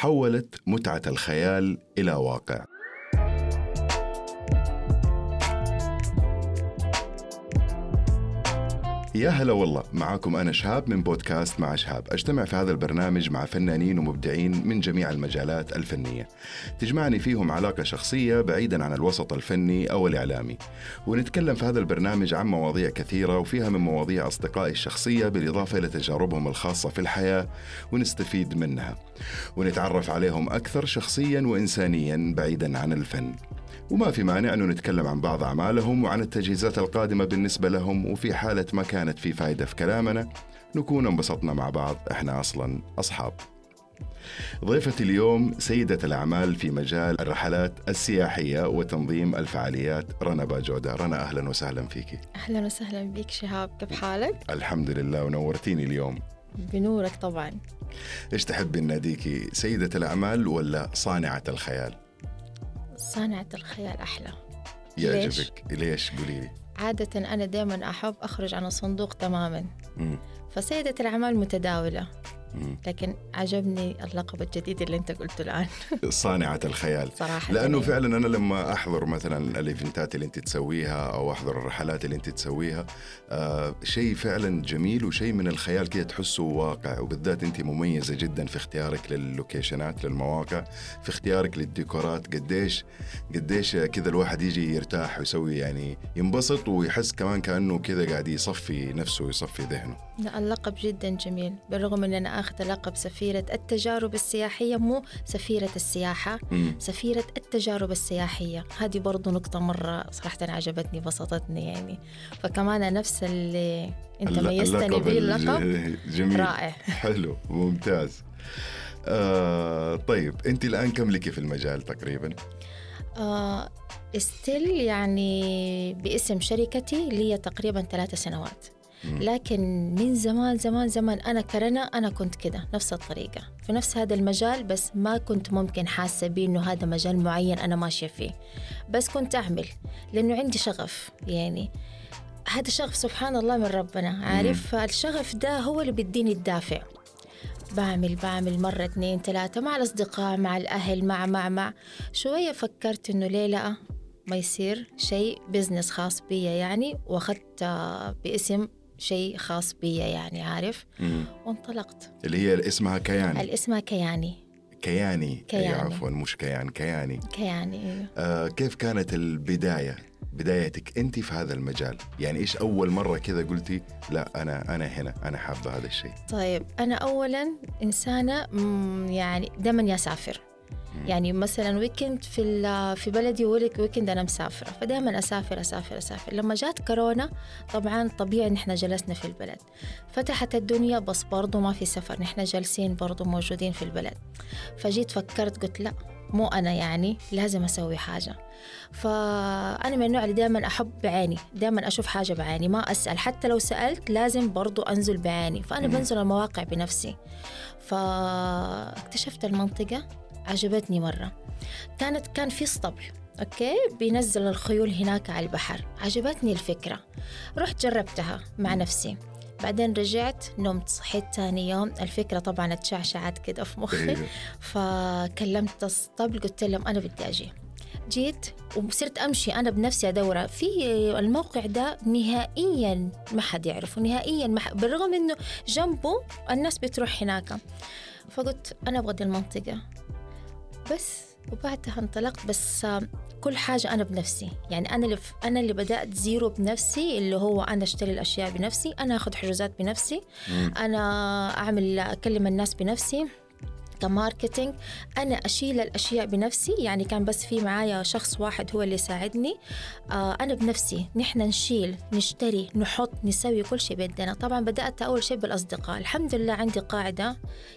حولت متعة الخيال إلى واقع. يا هلا والله معاكم أنا شهاب من بودكاست مع شهاب. أجتمع في هذا البرنامج مع فنانين ومبدعين من جميع المجالات الفنية. تجمعني فيهم علاقة شخصية بعيدا عن الوسط الفني أو الإعلامي. ونتكلم في هذا البرنامج عن مواضيع كثيرة وفيها من مواضيع أصدقائي الشخصية بالإضافة إلى تجاربهم الخاصة في الحياة ونستفيد منها. ونتعرف عليهم أكثر شخصيا وإنسانيا بعيدا عن الفن. وما في مانع أنه نتكلم عن بعض أعمالهم وعن التجهيزات القادمة بالنسبة لهم وفي حالة ما كانت في فائدة في كلامنا نكون انبسطنا مع بعض إحنا أصلا أصحاب. ضيفتي اليوم سيدة الأعمال في مجال الرحلات السياحية وتنظيم الفعاليات رنا باجودة. رنا أهلا وسهلا فيك. أهلا وسهلا بك شهاب كيف حالك؟ الحمد لله ونورتيني اليوم. بنورك طبعا. إيش تحبي ناديكي سيدة الأعمال ولا صانعة الخيال؟ صانعة الخيال أحلى. يعجبك ليش؟ قولي لي. عادة أنا دائما أحب أخرج عن الصندوق تماما. فسيدة الأعمال متداولة. لكن عجبني اللقب الجديد اللي انت قلته الآن. صانعة الخيال. صراحة. لأنه يعني. فعلا أنا لما أحضر مثلا الإيفنتات اللي أنت تسويها أو أحضر الرحلات اللي أنت تسويها آه شيء فعلا جميل وشيء من الخيال كده تحسه واقع. وبالذات أنت مميزة جدا في اختيارك للوكيشنات للمواقع في اختيارك للديكورات. قديش قديش كذا الواحد يجي يرتاح ويسوي يعني ينبسط ويحس كمان كأنه كذا قاعد يصفي نفسه ويصفي ذهنه. لا اللقب جدا جميل. بالرغم أن أنا أخذ لقب سفيرة التجارب السياحية مو سفيرة السياحة. سفيرة التجارب السياحية. هذه برضو نقطة مرة صراحة عجبتني بسطتني يعني. فكمان نفس اللي أنت ميزتني به اللقب. جميل. رائع. حلو ممتاز. آه طيب أنت الآن كم لك في المجال تقريبا؟ آه ستيل يعني باسم شركتي لي تقريبا ثلاث سنوات. لكن من زمان زمان زمان أنا كرنا أنا كنت كده نفس الطريقة. في نفس هذا المجال بس ما كنت ممكن حاسة بيه إنه هذا مجال معين أنا ماشية فيه. بس كنت أعمل لأنه عندي شغف يعني هذا شغف سبحان الله من ربنا عارف؟ فالشغف ده هو اللي بيديني الدافع. بعمل بعمل مرة اثنين ثلاثة مع الأصدقاء مع الأهل مع مع مع. شوية فكرت إنه ليه لا ما يصير شيء business خاص بي يعني وأخذت باسم شيء خاص بي يعني عارف؟ مم. وانطلقت. اللي هي اسمها كياني. اسمها كياني. كياني. كياني. عفوا مش كيان كياني. كياني آه كيف كانت البداية؟ بدايتك أنت في هذا المجال. يعني إيش أول مرة كذا قلتي لا أنا أنا هنا أنا حابة هذا الشيء؟ طيب أنا اولا إنسانة يعني دائما اسافر يعني مثلا weekend في في بلدي ولك ويكند أنا مسافرة. فدائما أسافر أسافر أسافر. لما جات كورونا طبعا طبيعي إن إحنا جلسنا في البلد. فتحت الدنيا بس برضو ما في سفر. نحن جالسين برضو موجودين في البلد. فجيت فكرت قلت لا مو أنا يعني لازم أسوي حاجة. فأنا من النوع اللي دائما أحب بعيني. دائما أشوف حاجة بعيني ما أسأل. حتى لو سألت لازم برضو أنزل بعيني. فأنا بنزل المواقع بنفسي. فاكتشفت المنطقة. عجبتني مرة. كانت كان في اسطبل أوكي؟ بينزل الخيول هناك على البحر. عجبتني الفكرة. رحت جربتها مع نفسي. بعدين رجعت نمت صحيت ثاني يوم. الفكرة طبعا اتشعشعت كده في مخي. إيه. فكلمت الاسطبل قلت لهم أنا بدي أجي. جيت وصرت أمشي أنا بنفسي أدور. في الموقع ده نهائيا ما حد يعرفه. نهائيا ما حد بالرغم إنه جنبه الناس بتروح هناك. فقلت أنا أبغى دي المنطقة. بس وبعدها انطلقت بس كل حاجة أنا بنفسي يعني أنا اللي أنا اللي بدأت zero بنفسي اللي هو أنا أشتري الأشياء بنفسي أنا أخذ حجوزات بنفسي مم. أنا أعمل أكلم الناس بنفسي ك marketing أنا أشيل الأشياء بنفسي يعني كان بس في معايا شخص واحد هو اللي يساعدني آه أنا بنفسي نحن نشيل نشتري نحط نسوي كل شيء بيدنا. طبعا بدأت أول شيء بالأصدقاء. الحمد لله عندي قاعدة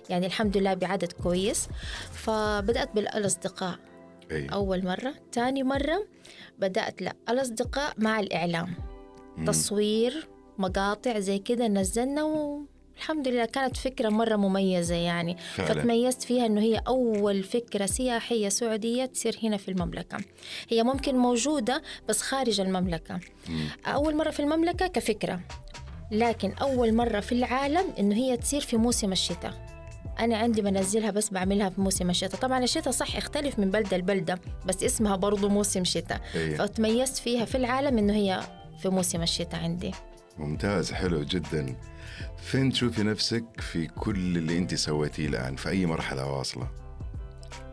يعني الحمد لله بعدد كويس. فبدأت بالأصدقاء. أي. أول مرة تاني مرة بدأت لا الأصدقاء مع الإعلام. مم. تصوير مقاطع زي كده نزلنا و... الحمد لله كانت فكرة مرة مميزة يعني. فعلا. فتميزت فيها أنه هي أول فكرة سياحية سعودية تصير هنا في المملكة. هي ممكن موجودة بس خارج المملكة. م. أول مرة في المملكة كفكرة. لكن أول مرة في العالم أنه هي تصير في موسم الشتاء. أنا عندي بنزلها بس بعملها في موسم الشتاء. طبعا الشتاء صح يختلف من بلدة لبلدة بس اسمها برضو موسم شتاء. إيه. فتميزت فيها في العالم إنه هي في موسم الشتاء عندي. ممتاز حلو جدا. فين تشوفي نفسك في كل اللي انت سويتيه الآن؟ في أي مرحلة واصلة؟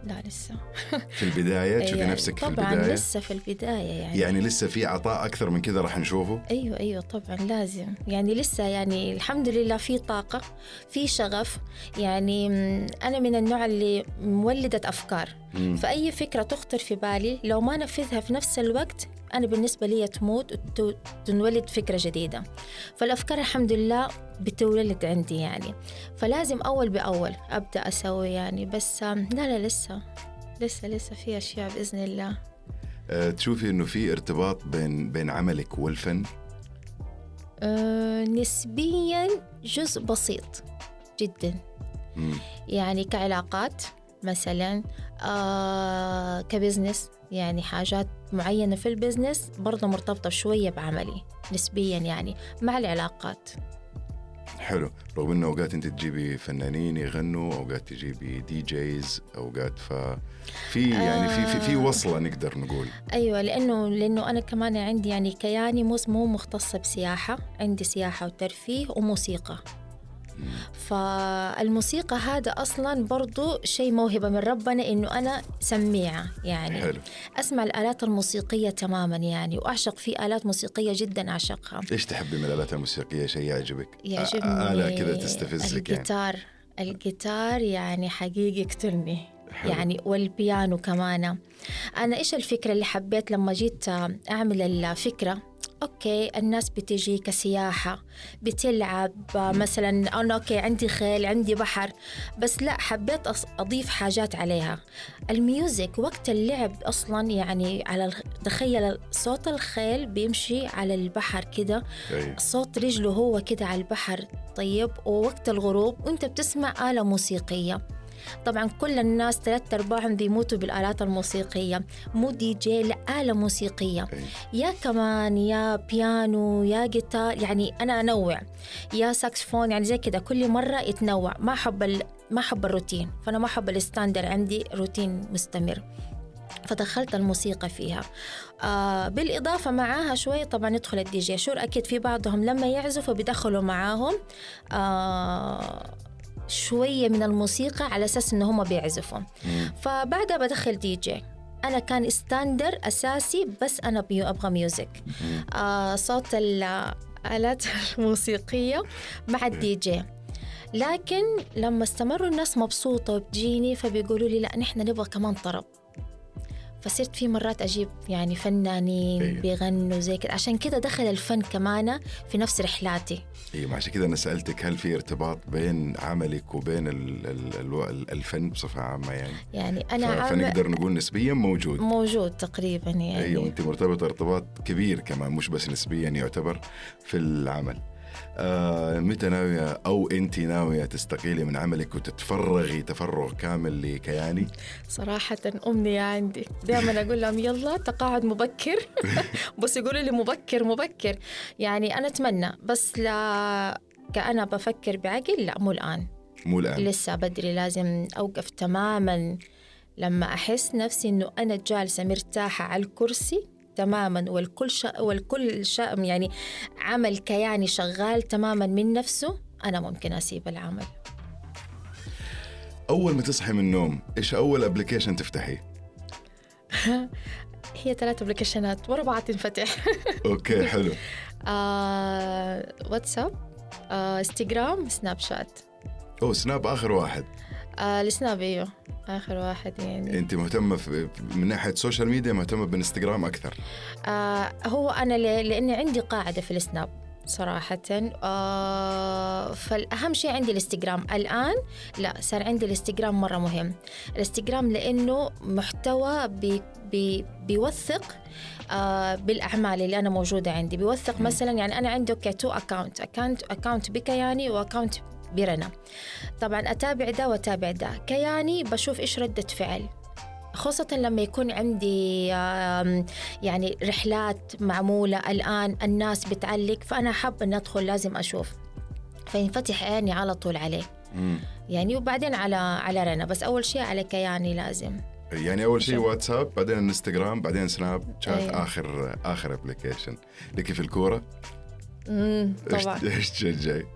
لا لسه. في البداية؟ تشوفي يعني نفسك في طبعا البداية؟ لسه في البداية يعني. يعني لسه في عطاء أكثر من كذا راح نشوفه؟ أيوه أيوه طبعا لازم. يعني لسه يعني الحمد لله في طاقة في شغف. يعني أنا من النوع اللي مولدة أفكار. مم. فأي فكرة تخطر في بالي لو ما نفذها في نفس الوقت أنا بالنسبة لي تموت وتنولد فكرة جديدة. فالأفكار الحمد لله بتولد عندي يعني. فلازم أول بأول أبدأ أسوي يعني. بس لا لا لسه لسه لسه في أشياء بإذن الله. أه تشوفي إنه في ارتباط بين بين عملك والفن؟ أه نسبيا جزء بسيط جدا. مم. يعني كعلاقات مثلا آه ك business. يعني حاجات معينة في ال business برضه مرتبطة شوية بعملي نسبيا يعني مع العلاقات. حلو. رغم إنه أوقات أنت تجيبي فنانين يغنوا أوقات تجيبي DJs أوقات ف في يعني في في, في آه. وصلة نقدر نقول. أيوة لأنه لأنه أنا كمان عندي يعني كياني مو مو مختصة بسياحة عندي سياحة وترفيه وموسيقى. فالموسيقى هذا أصلا برضو شيء موهبة من ربنا إنه أنا سميعة يعني حلو. أسمع الآلات الموسيقية تماما يعني وأعشق في آلات موسيقية جدا أعشقها. إيش تحبي من الآلات الموسيقية؟ شيء يعجبك؟ يعجبني آلة كذا تستفزك يعني. الجيتار. الجيتار يعني حقيقي يقتلني. حلو. يعني والبيانو كمان. أنا إيش الفكرة اللي حبيت لما جيت أعمل الفكرة؟ okay الناس بتجي كسياحة بتلعب مثلا أنا أوكي عندي خيل عندي بحر بس لا حبيت أضيف حاجات عليها ال music وقت اللعب أصلا يعني على تخيل صوت الخيل بيمشي على البحر كده. صوت رجله هو كده على البحر طيب ووقت الغروب وأنت بتسمع آلة موسيقية طبعا كل الناس ثلاثة أرباعهم بيموتوا بالآلات الموسيقية مو دي جي لا آلة موسيقية. يا كمان يا بيانو يا جيتار يعني أنا أنوع. يا ساكسفون يعني زي كده كل مرة يتنوع. ما أحب ال... ما أحب الروتين فأنا ما أحب ال standard عندي روتين مستمر. فدخلت الموسيقى فيها. آه بالإضافة معاها شوية طبعا يدخل ال DJ. sure أكيد في بعضهم لما يعزفوا بيدخلوا معاهم. آه شوية من الموسيقى على أساس إن هم بيعزفوا. فبعدها بدخل دي جي. أنا كان ستاندر أساسي بس أنا بيو أبغى music. آه صوت الآلات الموسيقية مع الدي جي. لكن لما استمروا الناس مبسوطة وبتجيني فبيقولوا لي لا نحن نبغى كمان طرب. فصرت في مرات أجيب يعني فنانين أيوة. بيغنوا زي كده. عشان كده دخل الفن كمان في نفس رحلاتي. أيوه عشان كذا أنا سألتك هل في ارتباط بين عملك وبين ال ال ال الفن بصفة عامة يعني؟ يعني أنا عام فنقدر نقول نسبيا موجود. موجود تقريبا يعني. أيوه انت مرتبطة ارتباط كبير كمان مش بس نسبيا يعتبر في العمل. متى ناوية أو أنت ناوية تستقيلي من عملك وتتفرغي تفرغ كامل لكياني؟ صراحة أمنية عندي. دائما أقول لهم يلا تقاعد مبكر. بس يقولوا لي مبكر مبكر. يعني أنا أتمنى بس لا كأنا بفكر بعقل لا مو الآن. مو الآن. لسه بدري لازم أوقف تماما. لما أحس نفسي إنه أنا جالسة مرتاحة على الكرسي تماما والكل شا والكل شا يعني عمل كياني شغال تماما من نفسه أنا ممكن أسيب العمل. أول ما تصحي من النوم إيش أول ابلكيشن تفتحيه هي ثلاث applications ات ورا بعض تنفتح. okay حلو. آه، واتساب آه، انستغرام سناب شات أوه سناب آخر واحد. آه، السناب أيوه. آخر واحد يعني. أنت مهتمة في من ناحية ال social media مهتمة بالانستغرام أكثر. آه، هو أنا ليه؟ لأني عندي قاعدة في السناب صراحة. آه فالأهم شيء عندي الإنستغرام. الآن لا صار عندي الإنستغرام مرة مهم. الإنستغرام لأنه محتوى بي بي بيوثق آه بالأعمال اللي أنا موجودة عندي. بيوثق مثلا يعني أنا عندي okay two account. account account بكياني و account برنا طبعا أتابع ده وأتابع ده. كياني بشوف إيش ردة فعل. خاصة لما يكون عندي يعني رحلات معمولة الآن الناس بتعلق فأنا حابة أن أدخل لازم أشوف. فينفتح عيني على طول عليه. مم. يعني وبعدين على على رنا. بس أول شيء على كياني لازم. يعني أول شيء. واتساب بعدين إنستغرام بعدين سناب شات أيوة. آخر آخر ابلكيشن لك في الكورة؟ امم طبعا. إيش تشجعي؟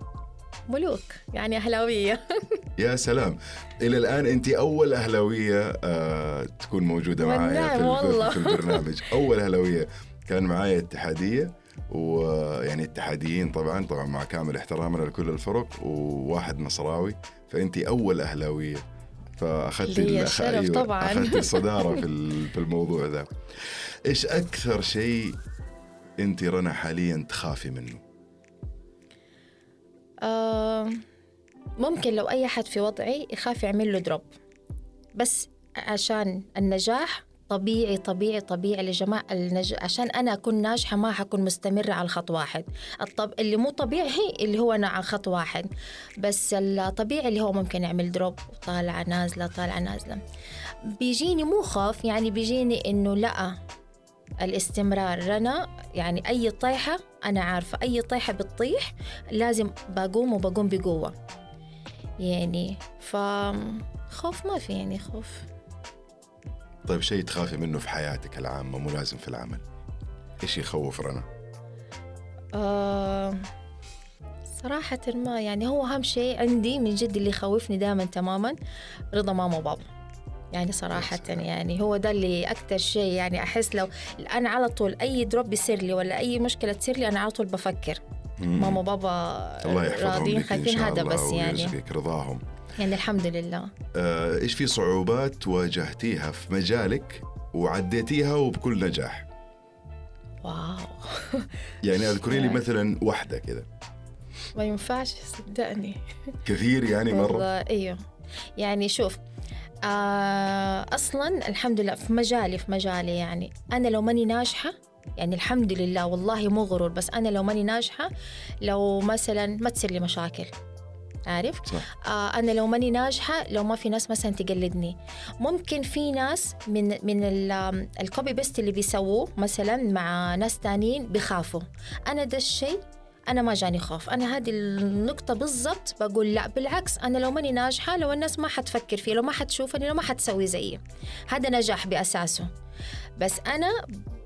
ملوك يعني أهلاوية. يا سلام. إلى الآن أنت أول أهلاوية آه تكون موجودة معايا في, ال- والله. في البرنامج. أول أهلاوية كان معايا اتحادية ويعني اتحاديين طبعا طبعا مع كامل احترامنا لكل الفرق وواحد نصراوي. فأنت أول أهلاوية. فأخذت لي ال- الشرف طبعاً. أخذت الصدارة في في الموضوع ذا. إيش أكثر شيء أنت رنا حاليا تخافي منه؟ ممكن لو أي حد في وضعي يخاف يعمل له دروب بس عشان النجاح طبيعي طبيعي طبيعي يا جماعة النج... عشان أنا أكون ناجحة ما حكون مستمرة على خط واحد. الطب... اللي مو طبيعي اللي هو أنا على خط واحد. بس الطبيعي اللي هو ممكن يعمل دروب طالعة نازلة طالعة نازلة. بيجيني مو خوف يعني بيجيني إنه لأ الاستمرار. رنا يعني أي طيحة أنا عارفة أي طيحة بتطيح لازم بقوم وبقوم بقوة. يعني ف خوف ما في يعني خوف. طيب شيء تخافي منه في حياتك العامة مو لازم في العمل؟ إيش يخوف رنا؟ آه صراحة ما يعني هو أهم شيء عندي من جد اللي يخوفني دائما تماما رضا ماما وبابا. يعني صراحة. يعني هو ده اللي أكتر شيء يعني أحس لو أنا على طول أي دروب بيصير لي ولا أي مشكلة تصير لي أنا على طول بفكر. مم. ماما وبابا الله يحفظهم راضيين خايفين هذا الله بس يعني. رضاهم. يعني الحمد لله. آه، إيش في صعوبات واجهتيها في مجالك وعديتيها وبكل نجاح؟ واو. يعني أذكري لي. مثلا واحدة كذا ما ينفعش صدقني. كثير يعني والله إيوه. يعني شوف آه أصلا الحمد لله في مجالي في مجالي يعني. أنا لو ماني ناجحة يعني الحمد لله والله مو غرور بس أنا لو ماني ناجحة لو مثلا ما تصير لي مشاكل عارف؟ صح. آه أنا لو ماني ناجحة لو ما في ناس مثلا تقلدني. ممكن في ناس من من ال- ال copy paste اللي بيسووه مثلا مع ناس تانيين بيخافوا. أنا ده الشيء أنا ما جاني خوف. أنا هذه النقطة بالضبط بقول لا بالعكس أنا لو ماني ناجحة لو الناس ما حتفكر فيه لو ما حتشوفني لو ما حتسوي زيي. هذا نجاح بأساسه. بس أنا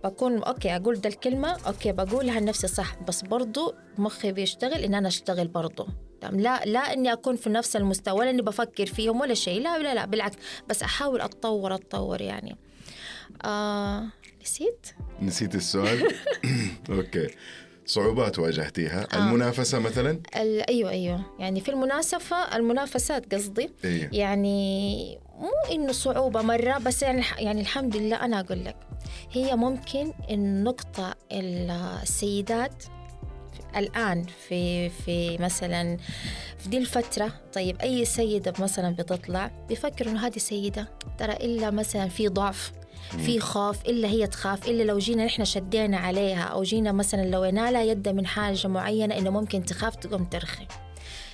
بكون okay أقول ده الكلمة okay بقولها لنفسي صح بس برضو مخي بيشتغل إن أنا أشتغل برضو؟ لا لا إني أكون في نفس المستوى ولا إني بفكر فيهم ولا شيء. لا لا لا بالعكس. بس أحاول أتطور أتطور يعني. آه نسيت؟ نسيت السؤال؟ okay. صعوبات واجهتيها. آه. المنافسة مثلا؟ أيوه أيوه. يعني في المناسفه المنافسات قصدي. إيه. يعني مو إنه صعوبة مرة بس يعني يعني الحمد لله أنا أقول لك هي ممكن النقطة السيدات الآن في في مثلا في دي الفترة طيب أي سيدة مثلا بتطلع بيفكروا إنه هذه سيدة ترى إلا مثلا في ضعف. في خوف إلا هي تخاف إلا لو جينا نحن شدينا عليها أو جينا مثلا لو ينالها يد من حاجة معينة إنه ممكن تخاف تقوم ترخي.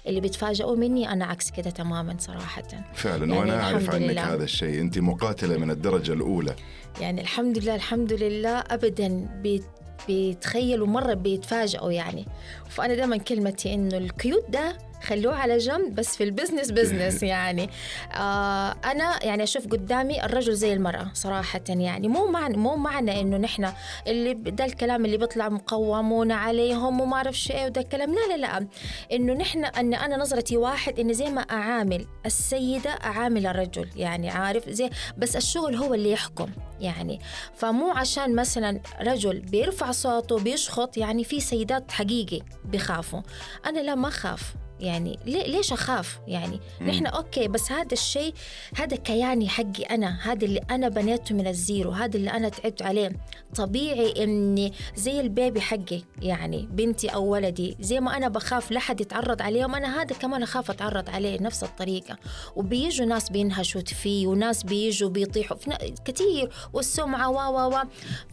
اللي بيتفاجئوا مني أنا عكس كده تماما صراحة. فعلا يعني وأنا أعرف عنك لله. هذا الشيء. أنت مقاتلة من الدرجة الأولى. يعني الحمد لله الحمد لله ابدا بيت بيتخيلوا مرة بيتفاجئوا يعني. فأنا دائما كلمتي إنه ال cute ده خلوه على جنب بس في ال business business يعني. آه أنا يعني أشوف قدامي الرجل زي المرأة صراحة يعني. مو معنى مو معنى إنه نحن اللي ده الكلام اللي بيطلع مقومون عليهم وما أعرفش إيه وده الكلام. لا لا لا. إنه نحن أن أنا نظرتي واحد إن زي ما أعامل السيدة أعامل الرجل يعني عارف؟ زي بس الشغل هو اللي يحكم يعني. فمو عشان مثلا رجل بيرفع صوته بيشخط يعني في سيدات حقيقي. بيخافوا أنا لا ما خاف. يعني ليش أخاف؟ يعني نحن okay بس هذا الشيء هذا كياني حقي أنا. هذا اللي أنا بنيته من ال zero. هذا اللي أنا تعبت عليه. طبيعي إني زي ال baby حقي يعني بنتي أو ولدي زي ما أنا بخاف لحد يتعرض عليهم أنا هذا كمان أخاف أتعرض عليه نفس الطريقة. وبيجوا ناس بينهشوا فيه وناس بيجوا بيطيحوا. كثير والسمعة و و و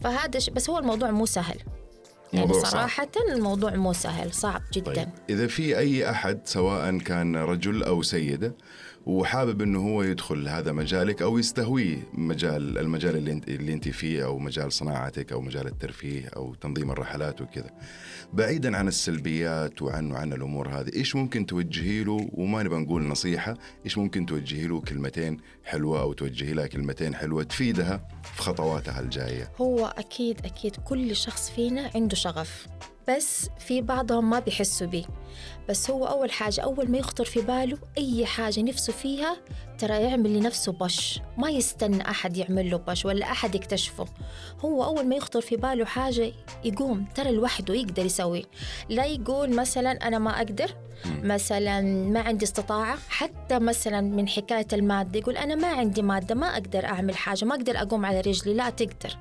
فهذا. بس هو الموضوع مو سهل. يعني موضوع صعب. صراحة الموضوع مو سهل صعب جدا طيب إذا في أي أحد سواء كان رجل أو سيدة وحابب إنه هو يدخل هذا مجالك أو يستهويه مجال المجال اللي انت اللي أنت فيه أو مجال صناعتك أو مجال الترفيه أو تنظيم الرحلات وكذا. بعيدا عن السلبيات وعن وعن الأمور هذه، إيش ممكن توجهي له وما نبغى نقول نصيحة، إيش ممكن توجهي له كلمتين حلوة أو توجهي لها كلمتين حلوة تفيدها في خطواتها الجاية. هو أكيد أكيد كل شخص فينا عنده شغف بس في بعضهم ما بيحسوا بيه. بس هو أول حاجة أول ما يخطر في باله أي حاجة نفسه فيها ترى يعمل لنفسه بش ما يستنى أحد يعمل له بش ولا أحد يكتشفه. هو أول ما يخطر في باله حاجة يقوم ترى لوحده يقدر يسوي. لا يقول مثلا أنا ما أقدر مثلا ما عندي استطاعة. حتى مثلا من حكاية المادة يقول أنا ما عندي مادة ما أقدر أعمل حاجة ما أقدر أقوم على رجلي لا تقدر.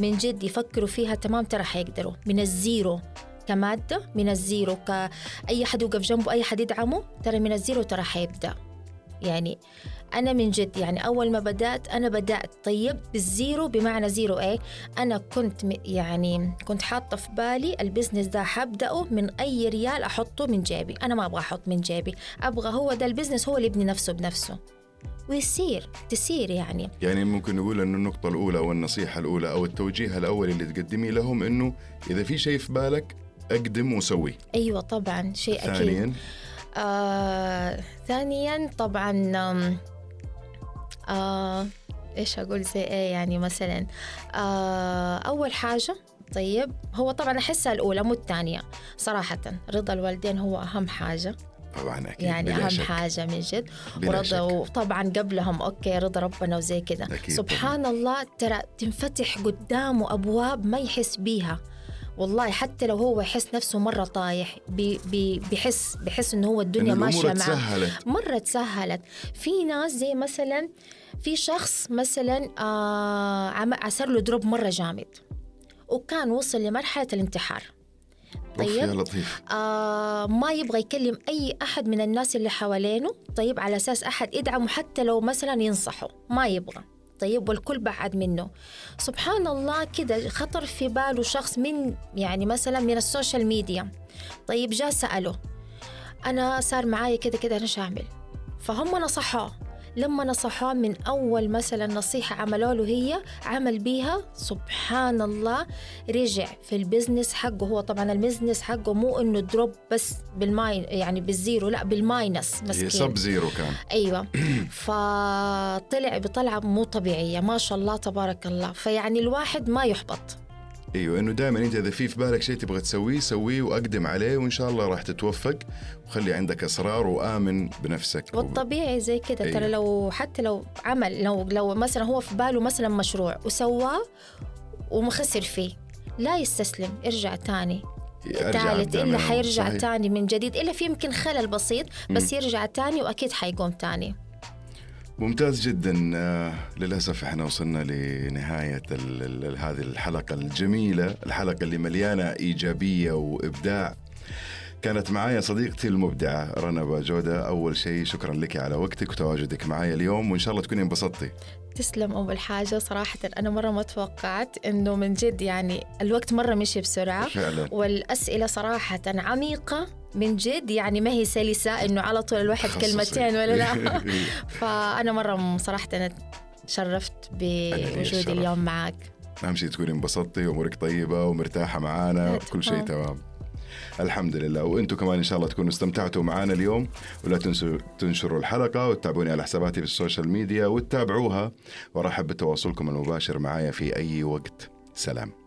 من جد يفكروا فيها تمام ترى حيقدروا. من ال zero كمادة من ال zero كأي حد يوقف جنبه أي حد يدعمه ترى من ال zero ترى حيبدأ. يعني أنا من جد يعني أول ما بدأت أنا بدأت طيب بال zero بمعنى zero إيه؟ أنا كنت يعني كنت حاطة في بالي ال business ده حبدأه من أي ريال أحطه من جيبي. أنا ما أبغى أحط من جيبي أبغى هو ده ال business هو اللي يبني نفسه بنفسه. ويصير تسير يعني. يعني ممكن نقول إنه النقطة الأولى أو النصيحة الأولى أو التوجيه الأول اللي تقدمي لهم إنه إذا في شيء في بالك أقدم وسوي أيوه طبعا شيء أكيد. ثانيا؟ آه ثانيا طبعا آه إيش أقول زي إيه يعني مثلا آه أول حاجة طيب هو طبعا أحسها الأولى مو الثانية صراحة. رضا الوالدين هو أهم حاجة. طبعا أكيد يعني أهم شك. حاجة من جد. ورضا وطبعا قبلهم okay رضا ربنا وزي كذا سبحان الله ترى تنفتح قدامه أبواب ما يحس بيها. والله حتى لو هو يحس نفسه مرة طايح بي بي بيحس بيحس إنه هو الدنيا إنه الأمور ماشية معه تسهلت. في ناس زي مثلا في شخص مثلا آه عسر له دروب مرة جامد وكان وصل لمرحلة الانتحار. أوف يا طيب. لطيف آه ما يبغى يكلم أي أحد من الناس اللي حوالينه. طيب على أساس أحد يدعمه حتى لو مثلا ينصحه. ما يبغى. طيب والكل بعد منه. سبحان الله كده خطر في باله شخص من يعني مثلا من السوشيال ميديا. طيب جاء سأله. أنا صار معايا كده كده أنا شو أعمل فهم نصحوه. لما نصحوه من أول مثلا نصيحة عملوا له هي عمل بيها سبحان الله رجع في ال business حقه. هو طبعا ال business حقه مو إنه drop بس بالماي يعني بال zero لا بال minus مسكين. sub zero كان. أيوه. فطلع بطلعة مو طبيعية ما شاء الله تبارك الله. فيعني الواحد ما يحبط. إيوه إنه دائما أنت إذا في في بالك شيء تبغى تسويه سويه وأقدم عليه وإن شاء الله راح تتوفق. وخلي عندك إصرار وآمن بنفسك. والطبيعي زي كده أيوة. ترى لو حتى لو عمل لو لو مثلا هو في باله مثلا مشروع وسواه ومخسر فيه لا يستسلم ارجع تاني. أرجع ثالث من حيرجع صحيح. تاني من جديد إلا في يمكن خلل بسيط بس يرجع تاني وأكيد حيقوم تاني. ممتاز جدا. آه، للأسف إحنا وصلنا لنهاية هذه الحلقة الجميلة الحلقة اللي مليانة إيجابية وإبداع. كانت معايا صديقتي المبدعة رنا باجودة أول شيء شكرا لك على وقتك وتواجدك معايا اليوم وإن شاء الله تكوني انبسطتي. تسلم أول حاجة صراحة أنا مرة ما توقعت إنه من جد يعني الوقت مرة مشي بسرعة. فعلا. والأسئلة صراحة عميقة من جد يعني ما هي سلسة إنه على طول الواحد. كلمتين ولا لا. فأنا مرة صراحة أنا تشرفت بوجودي. اليوم معك. أهم شيء تكوني انبسطتي وأمورك طيبة ومرتاحة معانا كل شيء. تمام. الحمد لله. وأنتم كمان إن شاء الله تكونوا استمتعتوا معنا اليوم. ولا تنسوا تنشروا الحلقة وتتابعوني على حساباتي في السوشيال ميديا وتتابعوها. وأرحب بتواصلكم المباشر معايا في أي وقت. سلام.